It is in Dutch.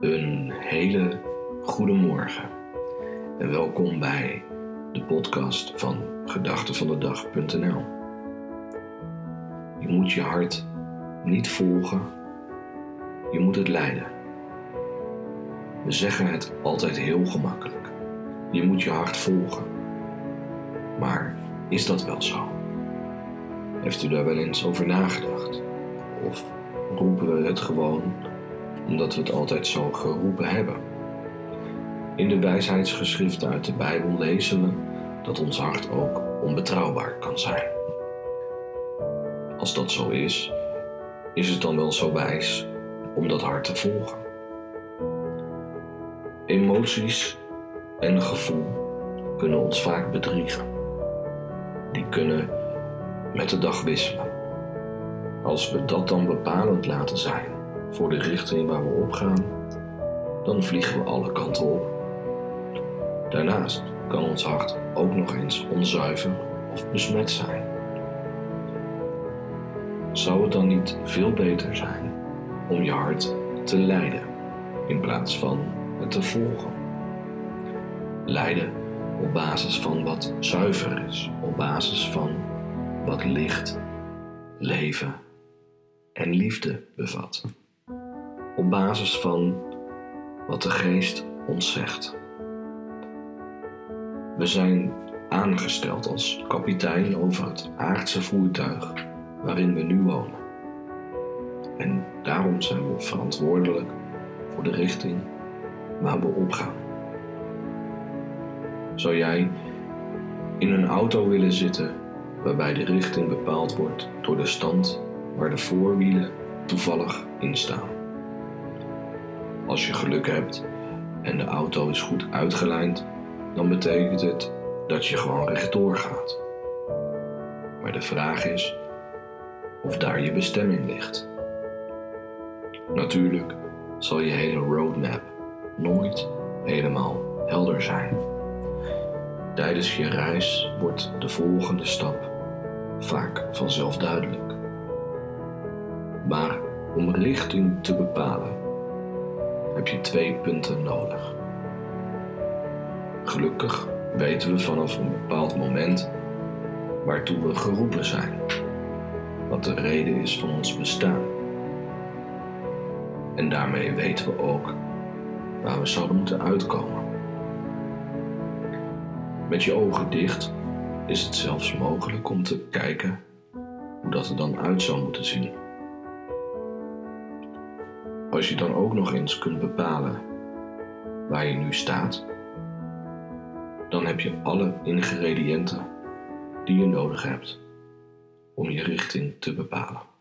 Een hele goede morgen en welkom bij de podcast van gedachtenvandedag.nl. Je moet je hart niet volgen, je moet het leiden. We zeggen het altijd heel gemakkelijk. Je moet je hart volgen. Maar is dat wel zo? Heeft u daar wel eens over nagedacht? Of roepen we het gewoon omdat we het altijd zo geroepen hebben? In de wijsheidsgeschriften uit de Bijbel lezen we dat ons hart ook onbetrouwbaar kan zijn. Als dat zo is, is het dan wel zo wijs om dat hart te volgen? Emoties en gevoel kunnen ons vaak bedriegen. Die kunnen met de dag wisselen. Als we dat dan bepalend laten zijn voor de richting waar we op gaan, dan vliegen we alle kanten op. Daarnaast kan ons hart ook nog eens onzuiver of besmet zijn. Zou het dan niet veel beter zijn om je hart te leiden in plaats van het te volgen? Leiden op basis van wat zuiver is, op basis van wat licht, leven en liefde bevat. Op basis van wat de geest ons zegt. We zijn aangesteld als kapitein over het aardse voertuig waarin we nu wonen. En daarom zijn we verantwoordelijk voor de richting waar we opgaan. Zou jij in een auto willen zitten waarbij de richting bepaald wordt door de stand waar de voorwielen toevallig in staan? Als je geluk hebt en de auto is goed uitgelijnd, dan betekent het dat je gewoon rechtdoor gaat. Maar de vraag is of daar je bestemming ligt. Natuurlijk zal je hele roadmap nooit helemaal helder zijn. Tijdens je reis wordt de volgende stap vaak vanzelf duidelijk. Maar om richting te bepalen heb je twee punten nodig. Gelukkig weten we vanaf een bepaald moment waartoe we geroepen zijn, wat de reden is van ons bestaan. En daarmee weten we ook waar we zouden moeten uitkomen. Met je ogen dicht is het zelfs mogelijk om te kijken hoe dat er dan uit zou moeten zien. Als je dan ook nog eens kunt bepalen waar je nu staat, dan heb je alle ingrediënten die je nodig hebt om je richting te bepalen.